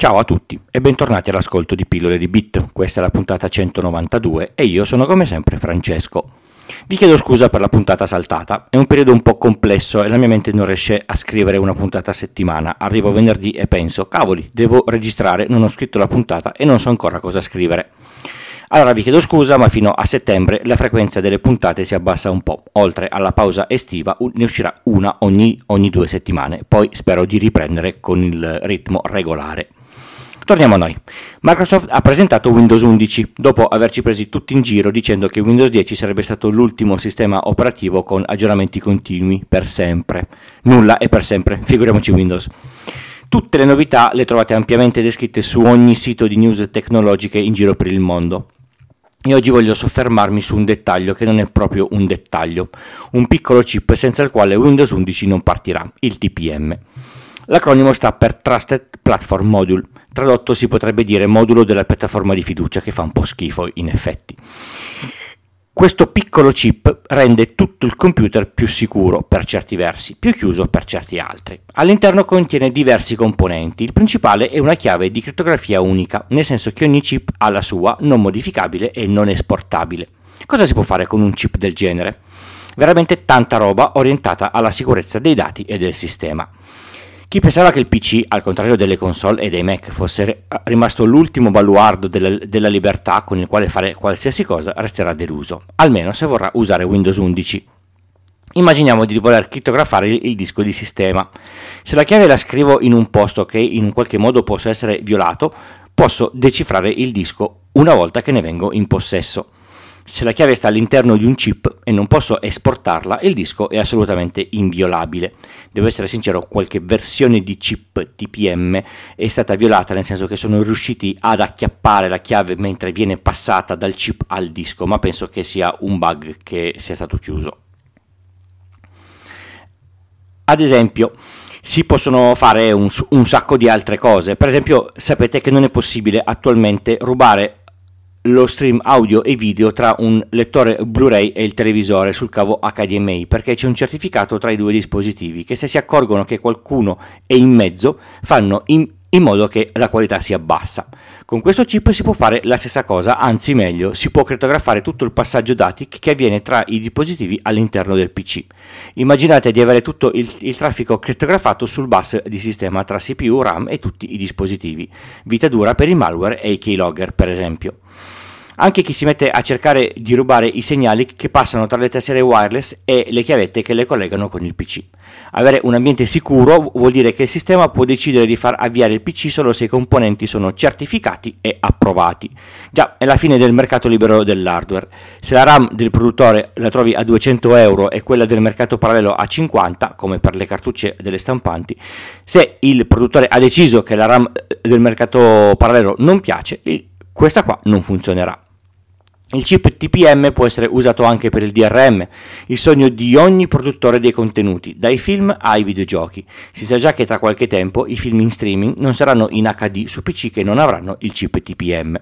Ciao a tutti e bentornati all'ascolto di Pillole di Bit, questa è la puntata 192 e io sono come sempre Francesco. Vi chiedo scusa per la puntata saltata, è un periodo un po' complesso e la mia mente non riesce a scrivere una puntata a settimana. Arrivo venerdì e penso, cavoli, devo registrare, non ho scritto la puntata e non so ancora cosa scrivere. Allora vi chiedo scusa, ma fino a settembre la frequenza delle puntate si abbassa un po'. Oltre alla pausa estiva ne uscirà una ogni, ogni due settimane, poi spero di riprendere con il ritmo regolare. Torniamo a noi. Microsoft ha presentato Windows 11 dopo averci presi tutti in giro dicendo che Windows 10 sarebbe stato l'ultimo sistema operativo con aggiornamenti continui per sempre. Nulla è per sempre, figuriamoci Windows. Tutte le novità le trovate ampiamente descritte su ogni sito di news tecnologiche in giro per il mondo. E oggi voglio soffermarmi su un dettaglio che non è proprio un dettaglio, un piccolo chip senza il quale Windows 11 non partirà, il TPM. L'acronimo sta per Trusted Platform Module, tradotto si potrebbe dire modulo della piattaforma di fiducia, che fa un po' schifo in effetti. Questo piccolo chip rende tutto il computer più sicuro per certi versi, più chiuso per certi altri. All'interno contiene diversi componenti, il principale è una chiave di crittografia unica, nel senso che ogni chip ha la sua, non modificabile e non esportabile. Cosa si può fare con un chip del genere? Veramente tanta roba orientata alla sicurezza dei dati e del sistema. Chi pensava che il PC, al contrario delle console e dei Mac, fosse rimasto l'ultimo baluardo della, della, libertà con il quale fare qualsiasi cosa, resterà deluso, almeno se vorrà usare Windows 11. Immaginiamo di voler crittografare il disco di sistema. Se la chiave la scrivo in un posto che in un qualche modo possa essere violato, posso decifrare il disco una volta che ne vengo in possesso. Se la chiave sta all'interno di un chip e non posso esportarla, il disco è assolutamente inviolabile. Devo essere sincero, qualche versione di chip TPM è stata violata, nel senso che sono riusciti ad acchiappare la chiave mentre viene passata dal chip al disco, ma penso che sia un bug che sia stato chiuso. Ad esempio, si possono fare un, un, sacco di altre cose. Per esempio, sapete che non è possibile attualmente rubare lo stream audio e video tra un lettore Blu-ray e il televisore sul cavo HDMI perché c'è un certificato tra i due dispositivi che se si accorgono che qualcuno è in mezzo fanno in, in modo che la qualità sia bassa. Con questo chip si può fare la stessa cosa, anzi meglio, si può crittografare tutto il passaggio dati che avviene tra i dispositivi all'interno del PC. Immaginate di avere tutto il, il traffico crittografato sul bus di sistema tra CPU, RAM e tutti i dispositivi. Vita dura per i malware e i keylogger, per esempio anche chi si mette a cercare di rubare i segnali che passano tra le tessere wireless e le chiavette che le collegano con il PC. Avere un ambiente sicuro vuol dire che il sistema può decidere di far avviare il PC solo se i componenti sono certificati e approvati. Già, è la fine del mercato libero dell'hardware. Se la RAM del produttore la trovi a 200 euro e quella del mercato parallelo a 50, come per le cartucce delle stampanti, se il produttore ha deciso che la RAM del mercato parallelo non piace, questa qua non funzionerà. Il chip TPM può essere usato anche per il DRM, il sogno di ogni produttore dei contenuti, dai film ai videogiochi. Si sa già che tra qualche tempo i film in streaming non saranno in HD su PC che non avranno il chip TPM,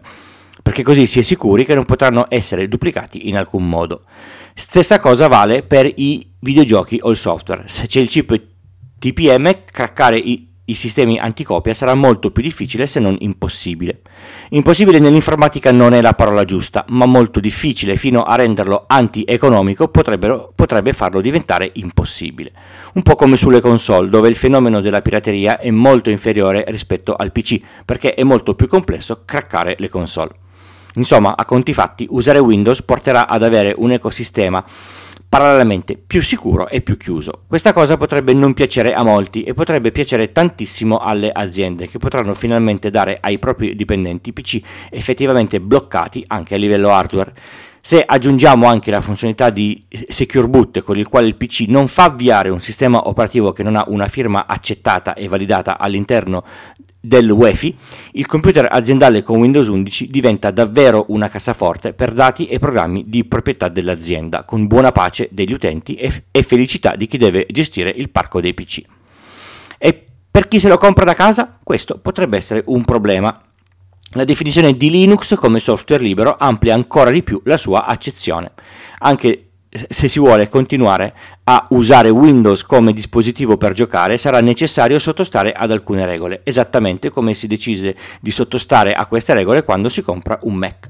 perché così si è sicuri che non potranno essere duplicati in alcun modo. Stessa cosa vale per i videogiochi o il software. Se c'è il chip TPM, craccare i i sistemi anticopia sarà molto più difficile se non impossibile. Impossibile nell'informatica non è la parola giusta, ma molto difficile fino a renderlo anti-economico potrebbe farlo diventare impossibile. Un po' come sulle console, dove il fenomeno della pirateria è molto inferiore rispetto al PC, perché è molto più complesso craccare le console. Insomma, a conti fatti, usare Windows porterà ad avere un ecosistema parallelamente più sicuro e più chiuso. Questa cosa potrebbe non piacere a molti e potrebbe piacere tantissimo alle aziende che potranno finalmente dare ai propri dipendenti PC effettivamente bloccati anche a livello hardware. Se aggiungiamo anche la funzionalità di Secure Boot con il quale il PC non fa avviare un sistema operativo che non ha una firma accettata e validata all'interno del UEFI, il computer aziendale con Windows 11 diventa davvero una cassaforte per dati e programmi di proprietà dell'azienda, con buona pace degli utenti e, e felicità di chi deve gestire il parco dei PC. E per chi se lo compra da casa, questo potrebbe essere un problema. La definizione di Linux come software libero amplia ancora di più la sua accezione, anche se si vuole continuare a usare Windows come dispositivo per giocare sarà necessario sottostare ad alcune regole, esattamente come si decise di sottostare a queste regole quando si compra un Mac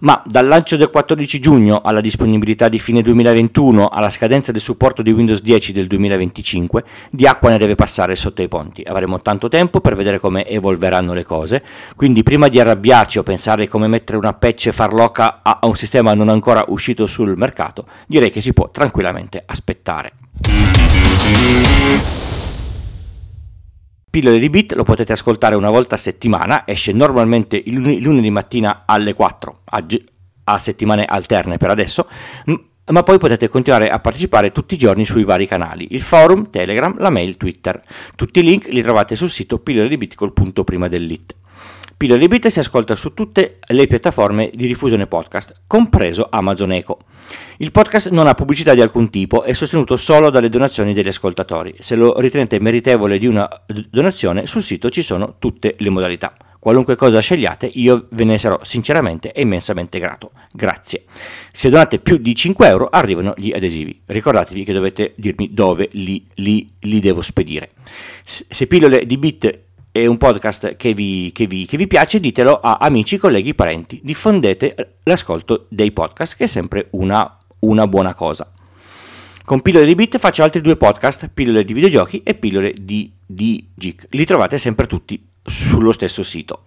ma dal lancio del 14 giugno alla disponibilità di fine 2021 alla scadenza del supporto di Windows 10 del 2025, di acqua ne deve passare sotto i ponti. Avremo tanto tempo per vedere come evolveranno le cose, quindi prima di arrabbiarci o pensare come mettere una patch farlocca a un sistema non ancora uscito sul mercato, direi che si può tranquillamente aspettare. Pillole di Bit lo potete ascoltare una volta a settimana, esce normalmente il lunedì mattina alle 4, a, a settimane alterne per adesso, ma poi potete continuare a partecipare tutti i giorni sui vari canali, il forum, Telegram, la mail, Twitter. Tutti i link li trovate sul sito pillole di bit col punto prima dell'it. Pillole di Bit si ascolta su tutte le piattaforme di diffusione podcast, compreso Amazon Echo. Il podcast non ha pubblicità di alcun tipo, è sostenuto solo dalle donazioni degli ascoltatori. Se lo ritenete meritevole di una donazione, sul sito ci sono tutte le modalità. Qualunque cosa scegliate, io ve ne sarò sinceramente e immensamente grato. Grazie. Se donate più di 5 euro, arrivano gli adesivi. Ricordatevi che dovete dirmi dove li, li, li devo spedire. Se pillole di bit è un podcast che vi, che, vi, che vi, piace, ditelo a amici, colleghi, parenti. Diffondete l'ascolto dei podcast, che è sempre una, una buona cosa. Con Pillole di Bit faccio altri due podcast, Pillole di videogiochi e Pillole di, di Geek. Li trovate sempre tutti sullo stesso sito.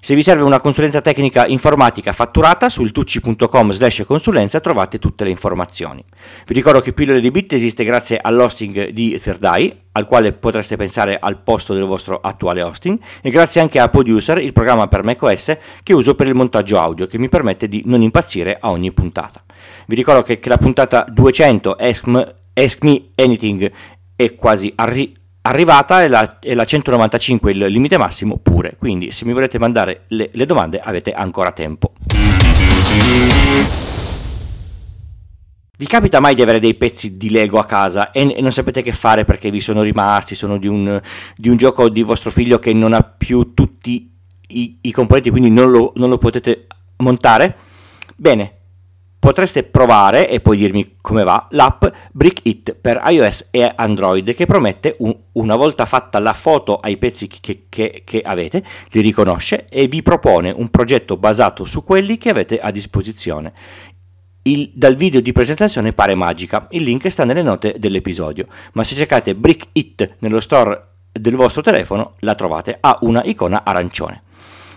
Se vi serve una consulenza tecnica informatica fatturata, sul tucci.com slash consulenza trovate tutte le informazioni. Vi ricordo che Pillole di Bit esiste grazie all'hosting di Third Eye, al quale potreste pensare al posto del vostro attuale hosting, e grazie anche a Producer, il programma per macOS che uso per il montaggio audio, che mi permette di non impazzire a ogni puntata. Vi ricordo che, che la puntata 200 Ask Me, Ask Me Anything è quasi arri- arrivata e la, e la, 195 il limite massimo pure, quindi se mi volete mandare le, le domande avete ancora tempo. Vi capita mai di avere dei pezzi di Lego a casa e, e non sapete che fare perché vi sono rimasti, sono di un, di un, gioco di vostro figlio che non ha più tutti i, i componenti, quindi non lo, non lo potete montare? Bene, potreste provare e poi dirmi come va l'app Brick It per iOS e Android che promette un, una volta fatta la foto ai pezzi che, che, che, avete li riconosce e vi propone un progetto basato su quelli che avete a disposizione. Il, dal video di presentazione pare magica. Il link sta nelle note dell'episodio. Ma se cercate Brick It nello store del vostro telefono la trovate. Ha una icona arancione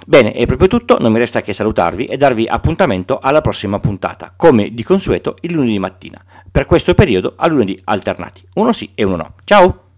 Bene, è proprio tutto, non mi resta che salutarvi e darvi appuntamento alla prossima puntata, come di consueto il lunedì mattina, per questo periodo a lunedì alternati, uno sì e uno no. Ciao!